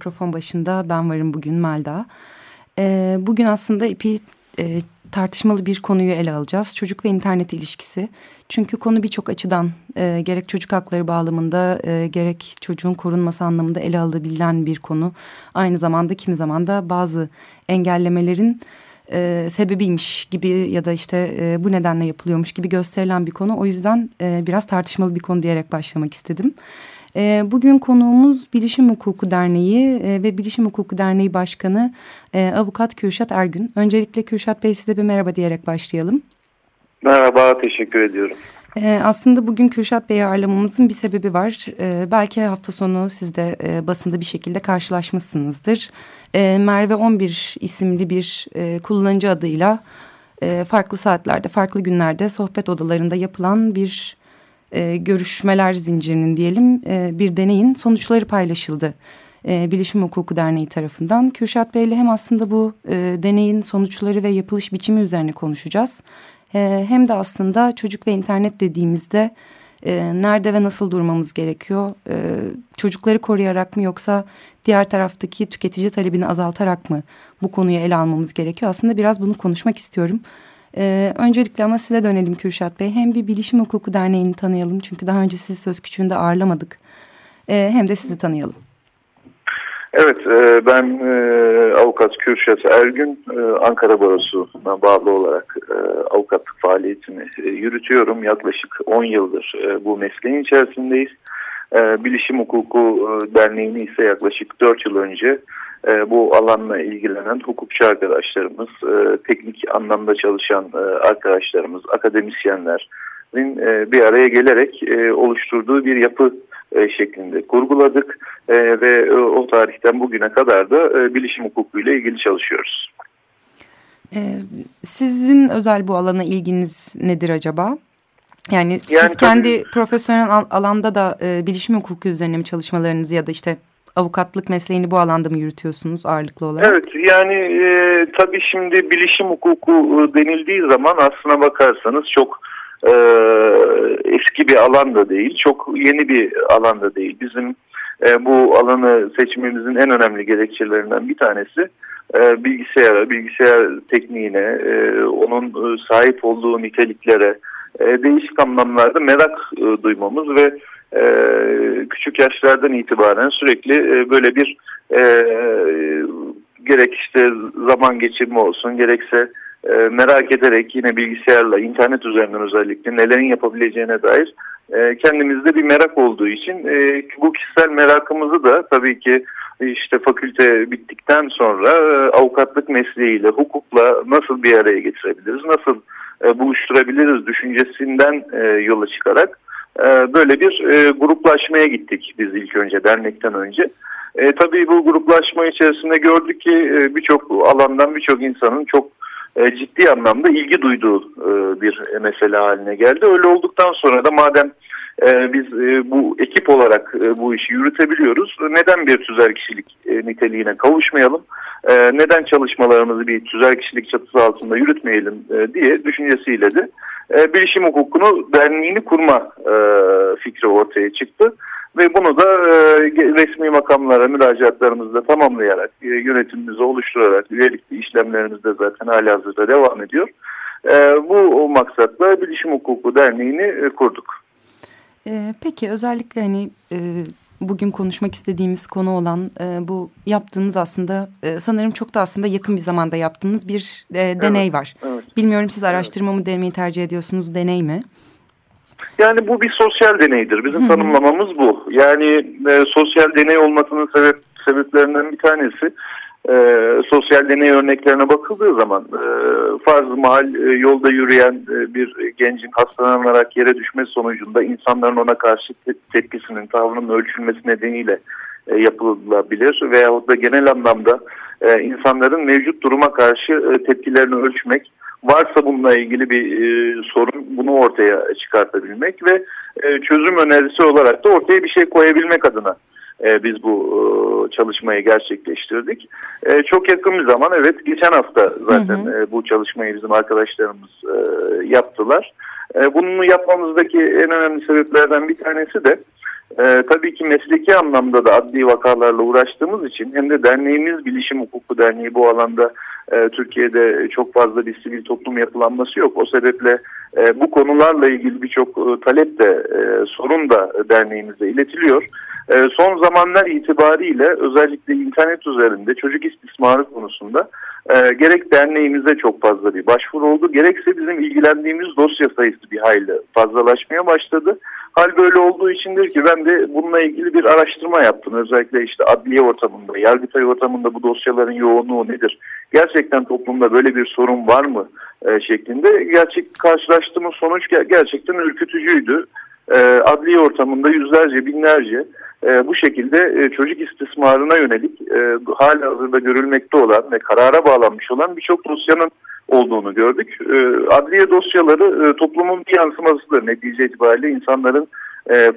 Mikrofon başında ben varım bugün Melda. E, bugün aslında ipi e, tartışmalı bir konuyu ele alacağız. Çocuk ve internet ilişkisi. Çünkü konu birçok açıdan e, gerek çocuk hakları bağlamında e, gerek çocuğun korunması anlamında ele alınabilen bir konu. Aynı zamanda kimi zaman da bazı engellemelerin e, sebebiymiş gibi ya da işte e, bu nedenle yapılıyormuş gibi gösterilen bir konu. O yüzden e, biraz tartışmalı bir konu diyerek başlamak istedim. E, bugün konuğumuz Bilişim Hukuku Derneği e, ve Bilişim Hukuku Derneği Başkanı e, Avukat Kürşat Ergün. Öncelikle Kürşat Bey size bir merhaba diyerek başlayalım. Merhaba, teşekkür ediyorum. Ee, aslında bugün Kürşat Bey'i ağırlamamızın bir sebebi var. Ee, belki hafta sonu siz de e, basında bir şekilde karşılaşmışsınızdır. Ee, Merve 11 isimli bir e, kullanıcı adıyla e, farklı saatlerde, farklı günlerde sohbet odalarında yapılan bir e, görüşmeler zincirinin diyelim e, bir deneyin sonuçları paylaşıldı. E, Bilişim Hukuku Derneği tarafından. Kürşat Bey ile hem aslında bu e, deneyin sonuçları ve yapılış biçimi üzerine konuşacağız. E, hem de aslında çocuk ve internet dediğimizde e, nerede ve nasıl durmamız gerekiyor? E, çocukları koruyarak mı yoksa diğer taraftaki tüketici talebini azaltarak mı bu konuyu ele almamız gerekiyor? Aslında biraz bunu konuşmak istiyorum. Ee, öncelikle ama size dönelim Kürşat Bey. Hem bir Bilişim Hukuku Derneği'ni tanıyalım. Çünkü daha önce sizi Söz Küçüğü'nde ağırlamadık. Ee, hem de sizi tanıyalım. Evet, e, ben e, avukat Kürşat Ergün, e, Ankara Barosu'na bağlı olarak avukatlık faaliyetini yürütüyorum. Yaklaşık 10 yıldır bu mesleğin içerisindeyiz. Bilişim Hukuku Derneği'ni ise yaklaşık 4 yıl önce bu alanla ilgilenen hukukçu arkadaşlarımız, teknik anlamda çalışan arkadaşlarımız, akademisyenlerin bir araya gelerek oluşturduğu bir yapı e, şeklinde kurguladık e, ve e, o tarihten bugüne kadar da bilişim hukuku ile ilgili çalışıyoruz. Sizin özel bu alana ilginiz nedir acaba? Yani, yani siz kendi tabii, profesyonel alanda da e, bilişim hukuku üzerine mi çalışmalarınızı ya da işte avukatlık mesleğini bu alanda mı yürütüyorsunuz ağırlıklı olarak? Evet yani e, tabii şimdi bilişim hukuku denildiği zaman aslına bakarsanız çok e, eski bir alan da değil, çok yeni bir alan da değil. Bizim e, bu alanı seçmemizin en önemli gerekçelerinden bir tanesi e, bilgisayara, bilgisayar tekniğine, e, onun e, sahip olduğu niteliklere e, değişik anlamlarda merak e, duymamız ve e, küçük yaşlardan itibaren sürekli böyle bir gerek işte zaman geçirme olsun, gerekse merak ederek yine bilgisayarla, internet üzerinden özellikle nelerin yapabileceğine dair kendimizde bir merak olduğu için bu kişisel merakımızı da tabii ki işte fakülte bittikten sonra e, avukatlık mesleğiyle, hukukla nasıl bir araya getirebiliriz, nasıl e, buluşturabiliriz düşüncesinden e, yola çıkarak böyle bir gruplaşmaya gittik biz ilk önce dernekten önce. E, tabii bu gruplaşma içerisinde gördük ki birçok alandan birçok insanın çok ciddi anlamda ilgi duyduğu bir mesele haline geldi. Öyle olduktan sonra da madem e, biz bu ekip olarak bu işi yürütebiliyoruz, neden bir tüzel kişilik niteliğine kavuşmayalım, neden çalışmalarımızı bir tüzel kişilik çatısı altında yürütmeyelim diye düşüncesiyle de bilişim hukukunu derneğini kurma fikri ortaya çıktı. Ve bunu da e, resmi makamlara müracaatlarımızda tamamlayarak, e, yönetimimizi oluşturarak, üyelikli işlemlerimiz de zaten hali hazırda devam ediyor. E, bu maksatla Bilişim Hukuku Derneği'ni e, kurduk. E, peki özellikle hani e, bugün konuşmak istediğimiz konu olan e, bu yaptığınız aslında e, sanırım çok da aslında yakın bir zamanda yaptığınız bir e, deney evet, var. Evet. Bilmiyorum siz araştırma mı denemeyi tercih ediyorsunuz, deney mi? Yani bu bir sosyal deneydir. Bizim tanımlamamız bu. Yani e, sosyal deney olmasının sebep sebeplerinden bir tanesi e, sosyal deney örneklerine bakıldığı zaman e, farz mahal e, yolda yürüyen e, bir gencin hastalanarak yere düşmesi sonucunda insanların ona karşı te tepkisinin, tavrının ölçülmesi nedeniyle e, yapılabilir veyahut da genel anlamda e, insanların mevcut duruma karşı e, tepkilerini ölçmek, varsa bununla ilgili bir e, sorun bunu ortaya çıkartabilmek ve e, çözüm önerisi olarak da ortaya bir şey koyabilmek adına e, biz bu e, çalışmayı gerçekleştirdik. E, çok yakın bir zaman evet geçen hafta zaten hı hı. E, bu çalışmayı bizim arkadaşlarımız e, yaptılar. E, bunu yapmamızdaki en önemli sebeplerden bir tanesi de e, tabii ki mesleki anlamda da adli vakalarla uğraştığımız için hem de derneğimiz Bilişim Hukuku Derneği bu alanda e, Türkiye'de çok fazla bir sivil toplum yapılanması yok. O sebeple e, bu konularla ilgili birçok e, talep de e, sorun da derneğimize iletiliyor. E, son zamanlar itibariyle özellikle internet üzerinde çocuk istismarı konusunda e, gerek derneğimize çok fazla bir başvuru oldu. Gerekse bizim ilgilendiğimiz dosya sayısı bir hayli fazlalaşmaya başladı. Hal böyle olduğu içindir ki ben de bununla ilgili bir araştırma yaptım. Özellikle işte adliye ortamında, yargıtay ortamında bu dosyaların yoğunluğu nedir? Gerçekten toplumda böyle bir sorun var mı? E, şeklinde. Gerçek karşılaştığımız sonuç gerçekten ürkütücüydü. E, adliye ortamında yüzlerce, binlerce e, bu şekilde e, çocuk istismarına yönelik e, hala hazırda görülmekte olan ve karara bağlanmış olan birçok dosyanın olduğunu gördük. Adliye dosyaları toplumun bir yansımasıdır netice itibariyle insanların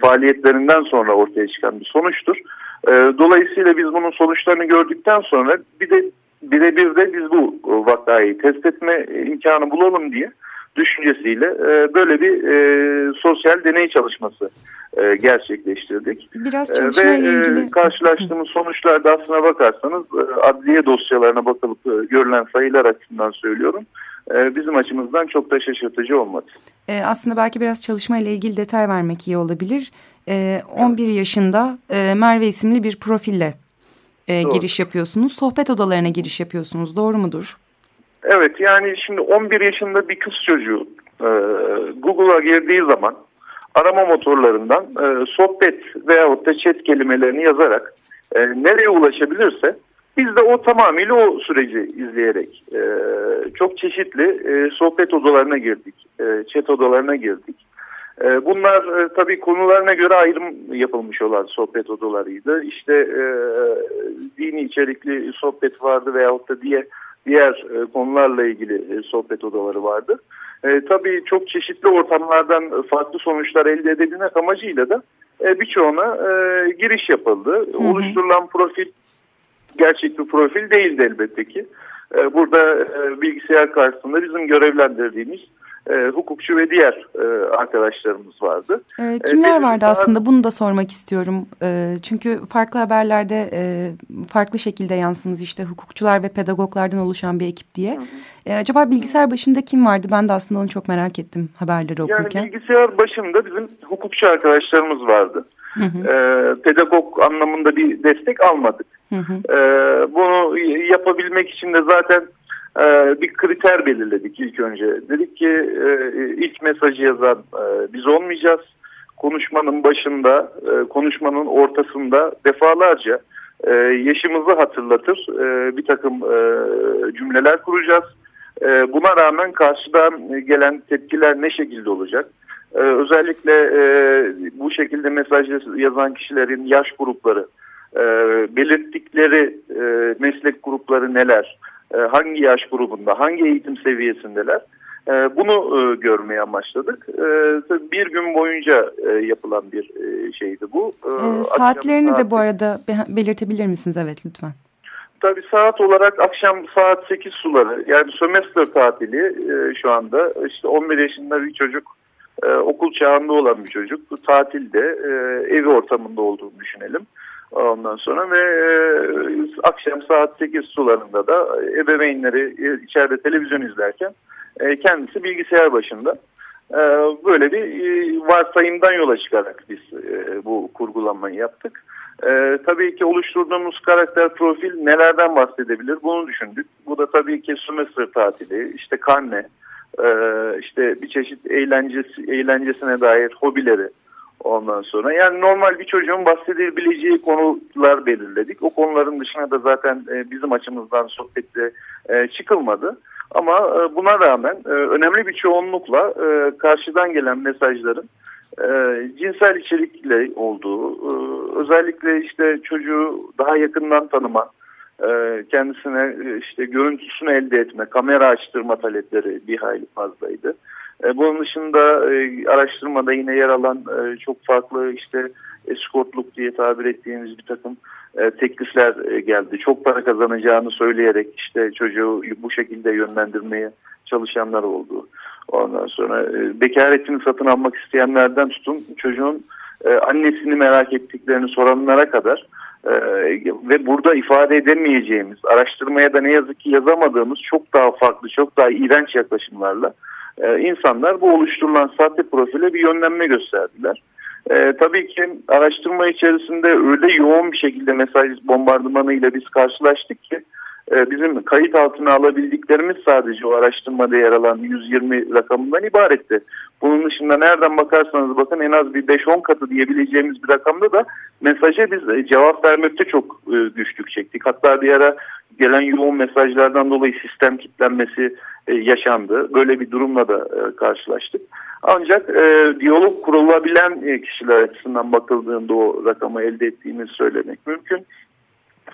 faaliyetlerinden sonra ortaya çıkan bir sonuçtur. Dolayısıyla biz bunun sonuçlarını gördükten sonra bir de birebir de biz bu vakayı test etme imkanı bulalım diye düşüncesiyle e, böyle bir e, sosyal deney çalışması e, gerçekleştirdik. Biraz çalışmayla Ve, ilgili. karşılaştığımız sonuçlarda aslına bakarsanız adliye dosyalarına bakılıp görülen sayılar açısından söylüyorum. Bizim açımızdan çok da şaşırtıcı olmadı. aslında belki biraz çalışmayla ilgili detay vermek iyi olabilir. 11 yaşında Merve isimli bir profille giriş yapıyorsunuz. Sohbet odalarına giriş yapıyorsunuz. Doğru mudur? Evet yani şimdi 11 yaşında bir kız çocuğu Google'a girdiği zaman arama motorlarından e, sohbet veyahut da chat kelimelerini yazarak e, nereye ulaşabilirse biz de o tamamıyla o süreci izleyerek e, çok çeşitli e, sohbet odalarına girdik, e, chat odalarına girdik. E, bunlar e, tabii konularına göre ayrım yapılmış olan sohbet odalarıydı. İşte e, dini içerikli sohbet vardı veyahut da diye diğer e, konularla ilgili e, sohbet odaları vardı. E, tabii çok çeşitli ortamlardan farklı sonuçlar elde edebilmek amacıyla da e, birçoğuna e, giriş yapıldı. Hı hı. Oluşturulan profil gerçek bir profil değildi elbette ki. E, burada e, bilgisayar karşısında bizim görevlendirdiğimiz e, hukukçu ve diğer e, arkadaşlarımız vardı. E, kimler e, vardı daha... aslında bunu da sormak istiyorum. E, çünkü farklı haberlerde e, farklı şekilde yansınız işte hukukçular ve pedagoglardan oluşan bir ekip diye. Hı hı. E, acaba bilgisayar başında kim vardı? Ben de aslında onu çok merak ettim haberleri okurken. Yani bilgisayar başında bizim hukukçu arkadaşlarımız vardı. Hı hı. E, pedagog anlamında bir destek almadık. Hı hı. E, bunu yapabilmek için de zaten e, bir kriter belirledik ilk önce. Dedik ki e, ilk mesajı yazan e, biz olmayacağız. Konuşmanın başında, e, konuşmanın ortasında defalarca yaşımızı hatırlatır bir takım cümleler kuracağız. Buna rağmen karşıdan gelen tepkiler ne şekilde olacak? Ee, özellikle bu şekilde mesaj yazan kişilerin yaş grupları, belirttikleri meslek grupları neler, hangi yaş grubunda, hangi eğitim seviyesindeler, e, bunu e, görmeye amaçladık. E, bir gün boyunca e, yapılan bir e, şeydi bu. E, e saatlerini saat... de bu arada belirtebilir misiniz? Evet lütfen. Tabii saat olarak akşam saat 8 suları yani sömestr tatili e, şu anda işte 11 yaşında bir çocuk e, okul çağında olan bir çocuk tatilde e, evi ortamında olduğunu düşünelim. Ondan sonra ve e, akşam saat 8 sularında da ebeveynleri e, içeride televizyon izlerken e, kendisi bilgisayar başında. E, böyle bir e, varsayımdan yola çıkarak biz e, bu kurgulamayı yaptık. E, tabii ki oluşturduğumuz karakter profil nelerden bahsedebilir bunu düşündük. Bu da tabii ki sömestr tatili, işte karne, e, işte bir çeşit eğlencesi, eğlencesine dair hobileri, Ondan sonra yani normal bir çocuğun bahsedebileceği konular belirledik. O konuların dışına da zaten e, bizim açımızdan sohbette e, çıkılmadı. Ama e, buna rağmen önemli bir çoğunlukla karşıdan gelen mesajların cinsel içerikle olduğu, özellikle işte çocuğu daha yakından tanıma, kendisine işte görüntüsünü elde etme, kamera açtırma talepleri bir hayli fazlaydı. E, bunun dışında e, araştırmada yine yer alan e, çok farklı işte eskortluk diye tabir ettiğimiz bir takım e, teklifler geldi. Çok para kazanacağını söyleyerek işte çocuğu bu şekilde yönlendirmeye çalışanlar oldu. Ondan sonra bekaretini satın almak isteyenlerden tutun çocuğun annesini merak ettiklerini soranlara kadar ve burada ifade edemeyeceğimiz, araştırmaya da ne yazık ki yazamadığımız çok daha farklı, çok daha iğrenç yaklaşımlarla e, insanlar bu oluşturulan sahte profile bir yönlenme gösterdiler. E, tabii ki araştırma içerisinde öyle yoğun bir şekilde mesaj bombardımanıyla biz karşılaştık ki e, bizim kayıt altına alabildiklerimiz sadece o araştırmada yer alan 120 rakamından ibaretti. Bunun dışında nereden bakarsanız bakın en az bir 5-10 katı diyebileceğimiz bir rakamda da mesaja biz e, cevap vermekte çok e, güçlük çektik. Hatta bir ara gelen yoğun mesajlardan dolayı sistem kilitlenmesi e, yaşandı. Böyle bir durumla da e, karşılaştık. Ancak e, diyalog kurulabilen e, kişiler açısından bakıldığında o rakamı elde ettiğimizi söylemek mümkün.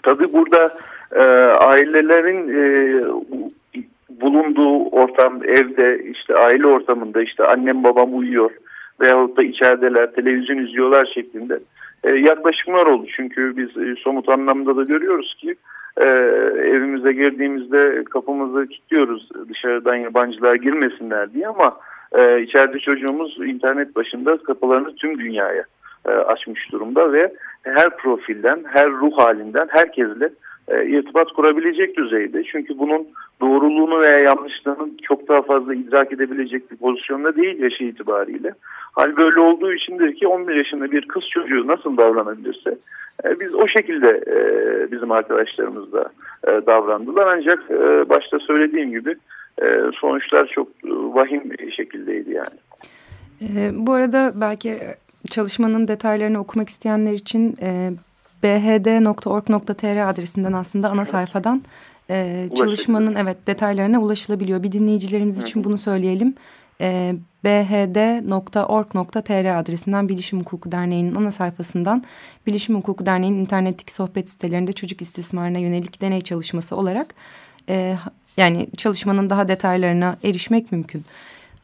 Tabi burada e, ailelerin e, bulunduğu ortam evde işte aile ortamında işte annem babam uyuyor veyahut da içerideler televizyon izliyorlar şeklinde e, yaklaşımlar oldu. Çünkü biz e, somut anlamda da görüyoruz ki e, evimize girdiğimizde kapımızı kilitliyoruz dışarıdan yabancılar girmesinler diye ama içeride çocuğumuz internet başında kapılarını tüm dünyaya açmış durumda ve her profilden, her ruh halinden herkesle e, irtibat kurabilecek düzeyde. Çünkü bunun doğruluğunu veya yanlışlığını çok daha fazla idrak edebilecek bir pozisyonda değil yaşı itibariyle. Hal böyle olduğu içindir ki 11 yaşında bir kız çocuğu nasıl davranabilirse e, biz o şekilde e, bizim arkadaşlarımız da e, davrandılar. Ancak e, başta söylediğim gibi e, sonuçlar çok e, vahim şekildeydi yani. E, bu arada belki çalışmanın detaylarını okumak isteyenler için e, bhd.org.tr adresinden aslında ana sayfadan e, çalışmanın evet detaylarına ulaşılabiliyor. Bir dinleyicilerimiz için bunu söyleyelim. E, bhd.org.tr adresinden Bilişim Hukuku Derneği'nin ana sayfasından Bilişim Hukuku Derneği'nin internetteki sohbet sitelerinde çocuk istismarına yönelik deney çalışması olarak e, yani çalışmanın daha detaylarına erişmek mümkün.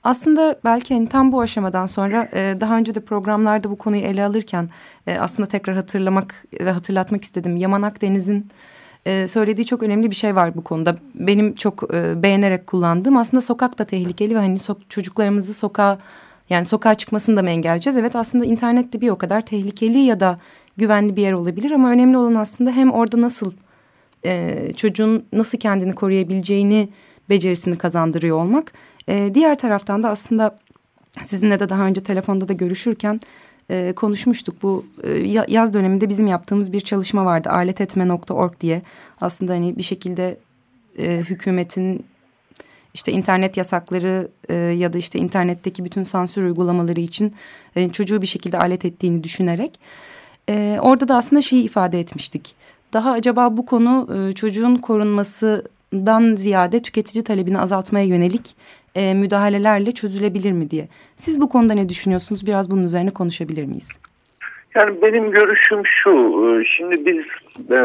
Aslında belki hani tam bu aşamadan sonra e, daha önce de programlarda bu konuyu ele alırken e, aslında tekrar hatırlamak ve hatırlatmak istedim. Yaman Akdeniz'in e, söylediği çok önemli bir şey var bu konuda. Benim çok e, beğenerek kullandığım aslında sokak da tehlikeli ve hani so çocuklarımızı sokağa yani sokağa çıkmasını da mı engelleyeceğiz? Evet aslında internet de bir o kadar tehlikeli ya da güvenli bir yer olabilir ama önemli olan aslında hem orada nasıl e, çocuğun nasıl kendini koruyabileceğini becerisini kazandırıyor olmak e, diğer taraftan da aslında sizinle de daha önce telefonda da görüşürken e, konuşmuştuk. Bu e, yaz döneminde bizim yaptığımız bir çalışma vardı. aletetme.org diye. Aslında hani bir şekilde e, hükümetin işte internet yasakları e, ya da işte internetteki bütün sansür uygulamaları için e, çocuğu bir şekilde alet ettiğini düşünerek e, orada da aslında şeyi ifade etmiştik. Daha acaba bu konu e, çocuğun korunmasından ziyade tüketici talebini azaltmaya yönelik e, müdahalelerle çözülebilir mi diye. Siz bu konuda ne düşünüyorsunuz? Biraz bunun üzerine konuşabilir miyiz? Yani benim görüşüm şu, e, şimdi biz e,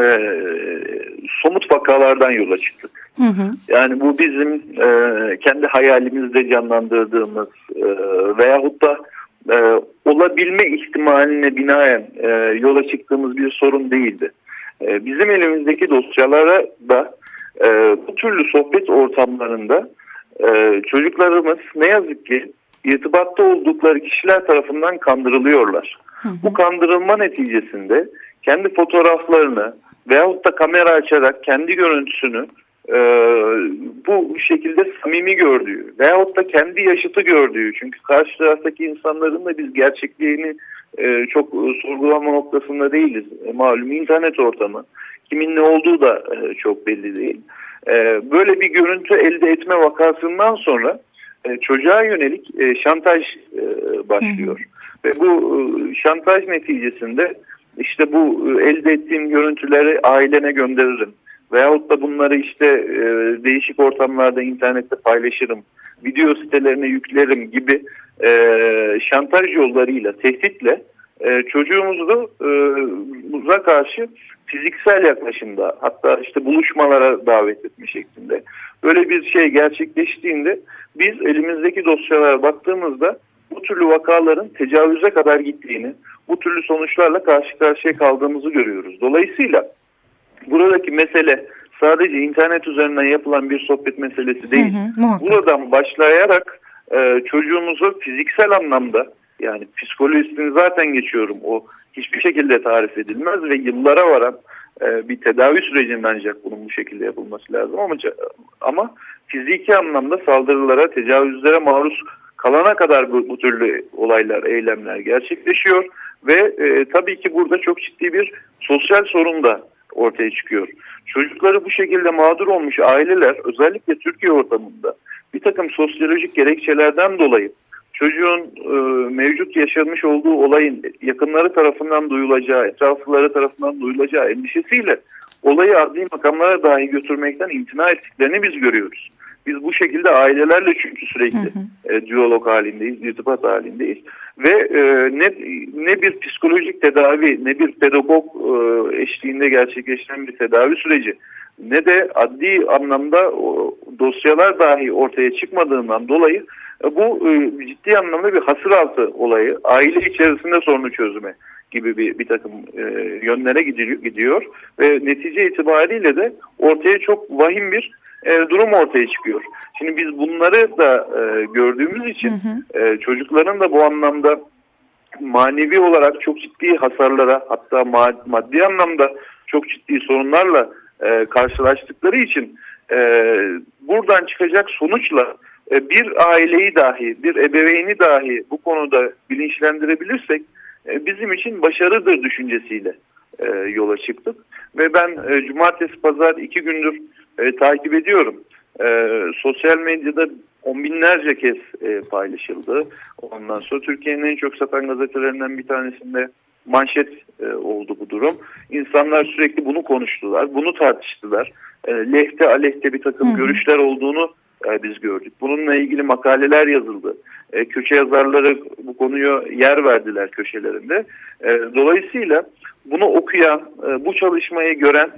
somut vakalardan yola çıktık. Hı hı. Yani bu bizim e, kendi hayalimizde canlandırdığımız e, veyahut da e, olabilme ihtimaline binaen e, yola çıktığımız bir sorun değildi. E, bizim elimizdeki dosyalara da e, bu türlü sohbet ortamlarında e, çocuklarımız ne yazık ki irtibatta oldukları kişiler tarafından kandırılıyorlar. Hı hı. Bu kandırılma neticesinde kendi fotoğraflarını veyahut da kamera açarak kendi görüntüsünü e, bu şekilde samimi gördüğü veyahut da kendi yaşıtı gördüğü çünkü karşı taraftaki insanların da biz gerçekliğini e, çok sorgulama noktasında değiliz. E, malum internet ortamı kimin ne olduğu da e, çok belli değil. E, böyle bir görüntü elde etme vakasından sonra e, çocuğa yönelik e, şantaj e, başlıyor. Hı hı. Ve bu e, şantaj neticesinde işte bu e, elde ettiğim görüntüleri ailene gönderirim. Veyahut da bunları işte e, değişik ortamlarda internette paylaşırım. Video sitelerine yüklerim gibi e, şantaj yollarıyla, tehditle e, çocuğumuzu e, karşı fiziksel yaklaşımda hatta işte buluşmalara davet etme şeklinde böyle bir şey gerçekleştiğinde biz elimizdeki dosyalara baktığımızda bu türlü vakaların tecavüze kadar gittiğini, bu türlü sonuçlarla karşı karşıya kaldığımızı görüyoruz. Dolayısıyla buradaki mesele sadece internet üzerinden yapılan bir sohbet meselesi değil. Hı hı, Buradan başlayarak e, çocuğumuzu fiziksel anlamda yani psikolojisini zaten geçiyorum. O hiçbir şekilde tarif edilmez ve yıllara varan e, bir tedavi sürecinin ancak bunun bu şekilde yapılması lazım. Ama, ama fiziki anlamda saldırılara, tecavüzlere maruz kalana kadar bu, bu türlü olaylar, eylemler gerçekleşiyor. Ve e, tabii ki burada çok ciddi bir sosyal sorun da ortaya çıkıyor. Çocukları bu şekilde mağdur olmuş aileler özellikle Türkiye ortamında bir takım sosyolojik gerekçelerden dolayı çocuğun e, mevcut yaşanmış olduğu olayın yakınları tarafından duyulacağı, etraflıları tarafından duyulacağı endişesiyle olayı adli makamlara dahi götürmekten imtina ettiklerini biz görüyoruz. Biz bu şekilde ailelerle çünkü sürekli hı hı. E, diyalog halindeyiz, irtibat halindeyiz. Ve e, ne, ne bir psikolojik tedavi, ne bir pedagog e, eşliğinde gerçekleşen bir tedavi süreci, ne de adli anlamda o, dosyalar dahi ortaya çıkmadığından dolayı bu e, ciddi anlamda bir hasır altı olayı, aile içerisinde sorunu çözme gibi bir, bir takım e, yönlere gidiyor, gidiyor ve netice itibariyle de ortaya çok vahim bir e, durum ortaya çıkıyor. Şimdi biz bunları da e, gördüğümüz için hı hı. E, çocukların da bu anlamda manevi olarak çok ciddi hasarlara hatta maddi anlamda çok ciddi sorunlarla e, karşılaştıkları için e, buradan çıkacak sonuçla e, bir aileyi dahi, bir ebeveyni dahi bu konuda bilinçlendirebilirsek e, bizim için başarıdır düşüncesiyle e, yola çıktık. Ve ben e, cumartesi pazar iki gündür e, takip ediyorum. E, sosyal medyada on binlerce kez e, paylaşıldı. Ondan sonra Türkiye'nin en çok satan gazetelerinden bir tanesinde manşet e, oldu bu durum. İnsanlar sürekli bunu konuştular, bunu tartıştılar. E, lehte aleyhte bir takım Hı. görüşler olduğunu e, biz gördük. Bununla ilgili makaleler yazıldı. E, köşe yazarları bu konuyu yer verdiler köşelerinde. E, dolayısıyla bunu okuyan, e, bu çalışmayı gören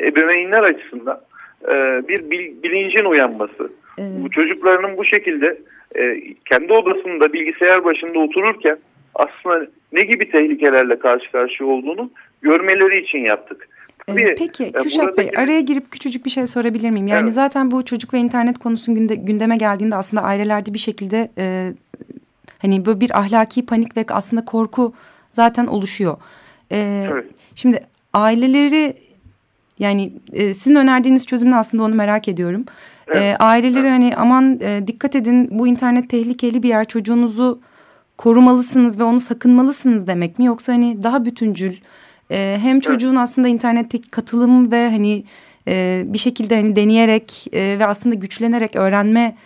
ebeveynler açısından e, bir bilincin uyanması. Evet. Bu çocuklarının bu şekilde e, kendi odasında bilgisayar başında otururken aslında ne gibi tehlikelerle karşı karşıya olduğunu görmeleri için yaptık. Tabii, ee, Peki e, Kürşat Bey araya girip küçücük bir şey sorabilir miyim? Yani evet. zaten bu çocuk ve internet konusunun günde, gündeme geldiğinde aslında ailelerde bir şekilde e, hani böyle bir ahlaki panik ve aslında korku zaten oluşuyor. E, evet. Şimdi aileleri yani e, sizin önerdiğiniz çözümünü aslında onu merak ediyorum. Evet. E, aileleri evet. hani aman e, dikkat edin bu internet tehlikeli bir yer çocuğunuzu korumalısınız ve onu sakınmalısınız demek mi? Yoksa hani daha bütüncül e, hem çocuğun aslında internetteki katılım ve hani e, bir şekilde hani deneyerek e, ve aslında güçlenerek öğrenme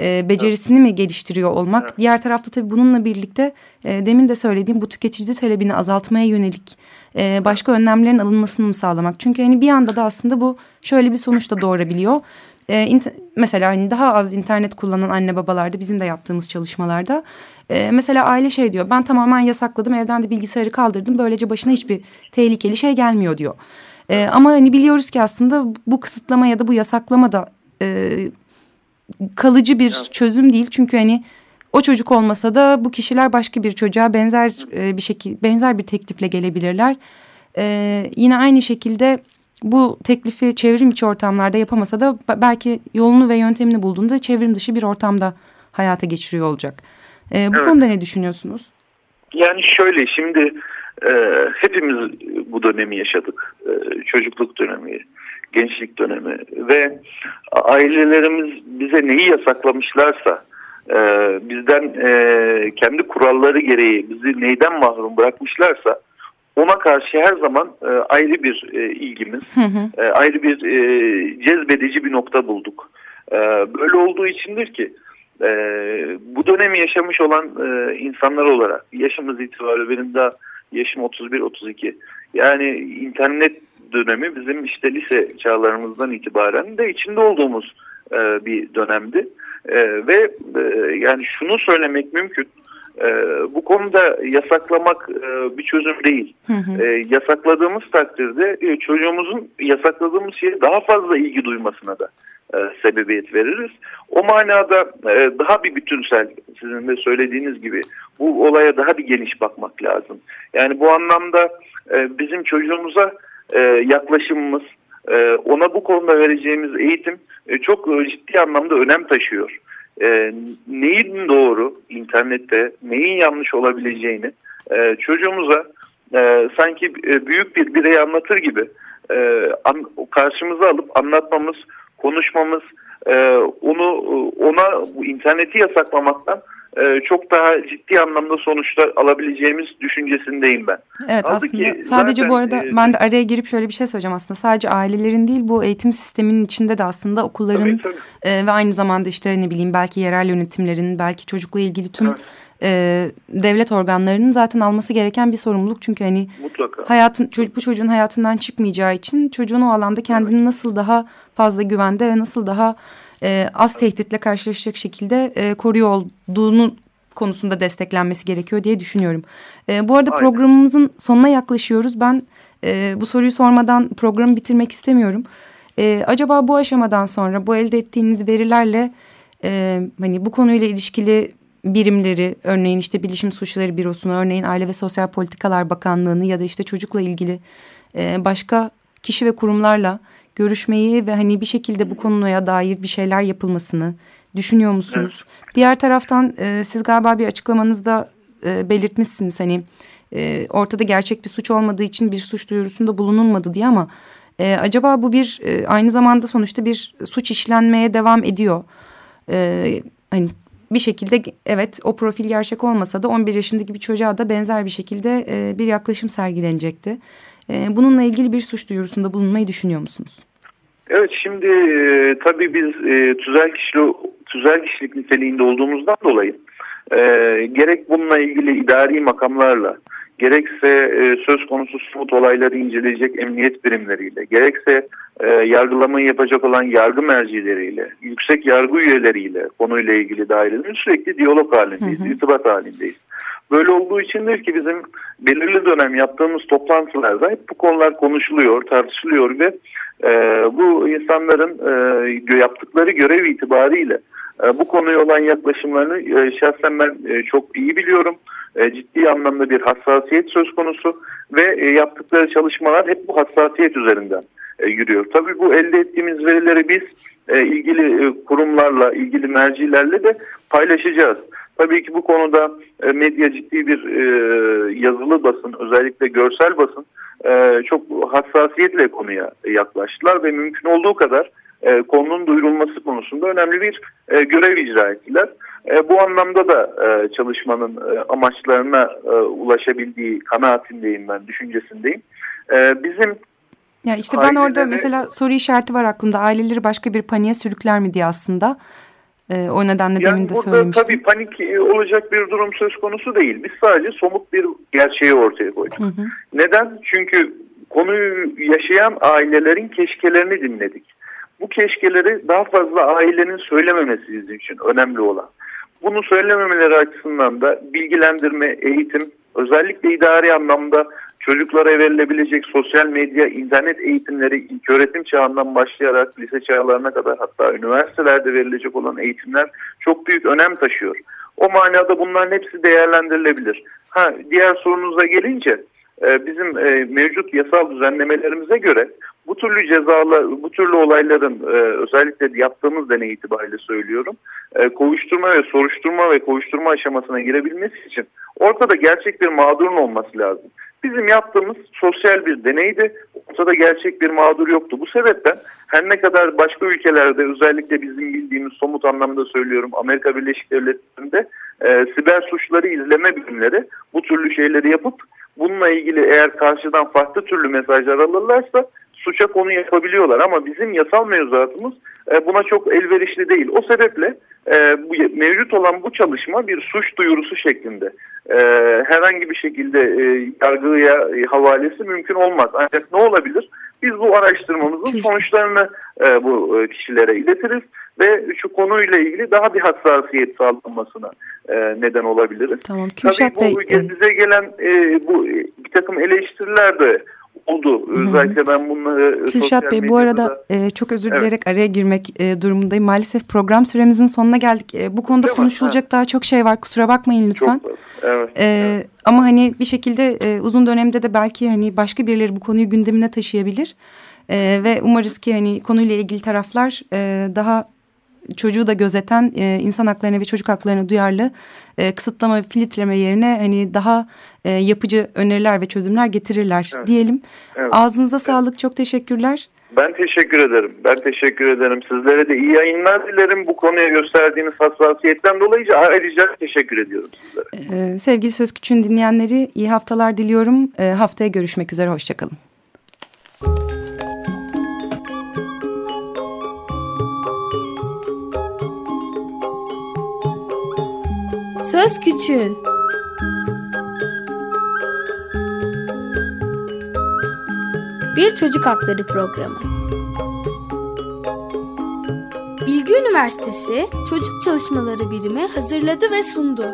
e, becerisini evet. mi geliştiriyor olmak. Evet. Diğer tarafta tabii bununla birlikte e, demin de söylediğim bu tüketici talebini azaltmaya yönelik e, başka önlemlerin alınmasını mı sağlamak? Çünkü hani bir anda da aslında bu şöyle bir sonuç da doğurabiliyor. E, mesela hani daha az internet kullanan anne babalarda bizim de yaptığımız çalışmalarda e, mesela aile şey diyor ben tamamen yasakladım evden de bilgisayarı kaldırdım böylece başına hiçbir tehlikeli şey gelmiyor diyor. E, ama hani biliyoruz ki aslında bu kısıtlama ya da bu yasaklama da e, kalıcı bir çözüm değil çünkü hani o çocuk olmasa da bu kişiler başka bir çocuğa benzer e, bir şekilde benzer bir teklifle gelebilirler. E, yine aynı şekilde bu teklifi çevrim içi ortamlarda yapamasa da belki yolunu ve yöntemini bulduğunda çevrim dışı bir ortamda hayata geçiriyor olacak. E, bu evet. konuda ne düşünüyorsunuz? Yani şöyle şimdi e, hepimiz bu dönemi yaşadık. E, çocukluk dönemi, gençlik dönemi ve ailelerimiz bize neyi yasaklamışlarsa e, bizden e, kendi kuralları gereği bizi neyden mahrum bırakmışlarsa ona karşı her zaman e, ayrı bir e, ilgimiz, hı hı. E, ayrı bir e, cezbedici bir nokta bulduk. E, böyle olduğu içindir ki e, bu dönemi yaşamış olan e, insanlar olarak yaşımız itibariyle benim daha yaşım 31-32 yani internet dönemi bizim işte lise çağlarımızdan itibaren de içinde olduğumuz e, bir dönemdi. E, ve e, yani şunu söylemek mümkün. E, bu konuda yasaklamak e, bir çözüm değil. Hı hı. E, yasakladığımız takdirde e, çocuğumuzun yasakladığımız şeye daha fazla ilgi duymasına da e, sebebiyet veririz. O manada e, daha bir bütünsel sizin de söylediğiniz gibi bu olaya daha bir geniş bakmak lazım. Yani bu anlamda e, bizim çocuğumuza e, yaklaşımımız, ona bu konuda vereceğimiz eğitim çok ciddi anlamda önem taşıyor. E, neyin doğru internette, neyin yanlış olabileceğini e, çocuğumuza e, sanki e, büyük bir birey anlatır gibi e, an, karşımıza alıp anlatmamız, konuşmamız, e, onu ona bu interneti yasaklamaktan e, çok daha ciddi anlamda sonuçlar alabileceğimiz düşüncesindeyim ben. Evet Aldı aslında ki, sadece zaten, bu arada e, ben de araya girip şöyle bir şey söyleyeceğim aslında sadece ailelerin değil bu eğitim sisteminin içinde de aslında okulların tabii, tabii. E, ve aynı zamanda işte ne bileyim belki yerel yönetimlerin belki çocukla ilgili tüm evet. e, devlet organlarının zaten alması gereken bir sorumluluk çünkü hani Mutlaka. hayatın bu çocuğun hayatından çıkmayacağı için çocuğun o alanda kendini evet. nasıl daha fazla güvende ve nasıl daha e, az tehditle karşılaşacak şekilde e, koruyor olduğunu konusunda desteklenmesi gerekiyor diye düşünüyorum. E, bu arada Aynen. programımızın sonuna yaklaşıyoruz. Ben e, bu soruyu sormadan programı bitirmek istemiyorum. E, acaba bu aşamadan sonra bu elde ettiğiniz verilerle e, hani bu konuyla ilişkili birimleri örneğin işte Bilişim Suçları Bürosu'nu örneğin Aile ve Sosyal Politikalar Bakanlığı'nı ya da işte çocukla ilgili e, başka kişi ve kurumlarla görüşmeyi ve hani bir şekilde bu konuya dair bir şeyler yapılmasını düşünüyor musunuz? Evet. Diğer taraftan e, siz galiba bir açıklamanızda e, belirtmişsiniz hani e, ortada gerçek bir suç olmadığı için bir suç duyurusunda bulunulmadı diye ama e, acaba bu bir e, aynı zamanda sonuçta bir suç işlenmeye devam ediyor. E, hani bir şekilde evet o profil gerçek olmasa da 11 yaşındaki bir çocuğa da benzer bir şekilde e, bir yaklaşım sergilenecekti. E, bununla ilgili bir suç duyurusunda bulunmayı düşünüyor musunuz? Evet şimdi e, tabii biz e, tüzel, kişili, tüzel kişilik niteliğinde olduğumuzdan dolayı e, gerek bununla ilgili idari makamlarla gerekse e, söz konusu somut olayları inceleyecek emniyet birimleriyle, gerekse e, yargılamayı yapacak olan yargı mercileriyle, yüksek yargı üyeleriyle konuyla ilgili dairenin sürekli diyalog halindeyiz, hı hı. irtibat halindeyiz. Böyle olduğu içindir ki bizim belirli dönem yaptığımız toplantılarda hep bu konular konuşuluyor, tartışılıyor ve e, bu insanların e, yaptıkları görev itibariyle e, bu konuya olan yaklaşımlarını e, şahsen ben e, çok iyi biliyorum. E, ciddi anlamda bir hassasiyet söz konusu ve e, yaptıkları çalışmalar hep bu hassasiyet üzerinden e, yürüyor. Tabii bu elde ettiğimiz verileri biz e, ilgili e, kurumlarla, ilgili mercilerle de paylaşacağız. Tabii ki bu konuda e, medya ciddi bir e, yazılı basın, özellikle görsel basın e, çok hassasiyetle konuya yaklaştılar ve mümkün olduğu kadar konunun duyurulması konusunda önemli bir görev icra ettiler. Bu anlamda da çalışmanın amaçlarına ulaşabildiği kanaatindeyim ben, düşüncesindeyim. Bizim ya işte ben orada mesela soru işareti var aklımda. Aileleri başka bir paniğe sürükler mi diye aslında. E, o nedenle yani demin de söylemiştim. Tabii panik e, olacak bir durum söz konusu değil. Biz sadece somut bir gerçeği ortaya koyduk. Hı hı. Neden? Çünkü konuyu yaşayan ailelerin keşkelerini dinledik. Bu keşkeleri daha fazla ailenin söylememesi bizim için önemli olan. Bunu söylememeleri açısından da bilgilendirme, eğitim, özellikle idari anlamda çocuklara verilebilecek sosyal medya, internet eğitimleri ilk öğretim çağından başlayarak lise çağlarına kadar hatta üniversitelerde verilecek olan eğitimler çok büyük önem taşıyor. O manada bunların hepsi değerlendirilebilir. Ha diğer sorunuza gelince e, bizim e, mevcut yasal düzenlemelerimize göre bu türlü cezalar, bu türlü olayların e, özellikle yaptığımız deney itibariyle söylüyorum, kovuşturma ve soruşturma ve kovuşturma aşamasına girebilmesi için ortada gerçek bir mağdurun olması lazım. Bizim yaptığımız sosyal bir deneydi. Ortada gerçek bir mağdur yoktu. Bu sebepten her ne kadar başka ülkelerde özellikle bizim bildiğimiz somut anlamda söylüyorum Amerika Birleşik Devletleri'nde e, siber suçları izleme birimleri bu türlü şeyleri yapıp bununla ilgili eğer karşıdan farklı türlü mesajlar alırlarsa suça konu yapabiliyorlar ama bizim yasal mevzuatımız e, buna çok elverişli değil. O sebeple e, bu, mevcut olan bu çalışma bir suç duyurusu şeklinde e, herhangi bir şekilde e, yargıya e, havalesi mümkün olmaz. Ancak ne olabilir? Biz bu araştırmamızın sonuçlarını e, bu kişilere iletiriz ve şu konuyla ilgili daha bir hassasiyet sağlanmasına e, neden olabiliriz. Tamam, Kürşat Tabii bu Bey, bize gelen e, bu bir takım eleştiriler de Hı-hı. Özellikle ben bunları Kürşat Bey bu arada e, çok özür dileyerek evet. araya girmek e, durumundayım. Maalesef program süremizin sonuna geldik. E, bu konuda Değil konuşulacak mi? daha çok şey var. Kusura bakmayın lütfen. Çok, evet, e, evet. Ama hani bir şekilde e, uzun dönemde de belki hani başka birileri bu konuyu gündemine taşıyabilir. E, ve umarız ki hani konuyla ilgili taraflar e, daha çocuğu da gözeten e, insan haklarına ve çocuk haklarına duyarlı e, kısıtlama ve filtreleme yerine hani daha e, yapıcı öneriler ve çözümler getirirler evet. diyelim. Evet. Ağzınıza evet. sağlık çok teşekkürler. Ben teşekkür ederim. Ben teşekkür ederim. Sizlere de iyi yayınlar dilerim. Bu konuya gösterdiğiniz hassasiyetten dolayı ayrıca teşekkür ediyorum sizlere. Ee, sevgili Söz Küçüğün dinleyenleri iyi haftalar diliyorum. Ee, haftaya görüşmek üzere. Hoşçakalın. Söz Küçüğün Bir Çocuk Hakları Programı Bilgi Üniversitesi Çocuk Çalışmaları Birimi hazırladı ve sundu.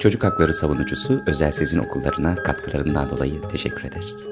Çocuk Hakları Savunucusu Özel Sezin Okullarına katkılarından dolayı teşekkür ederiz.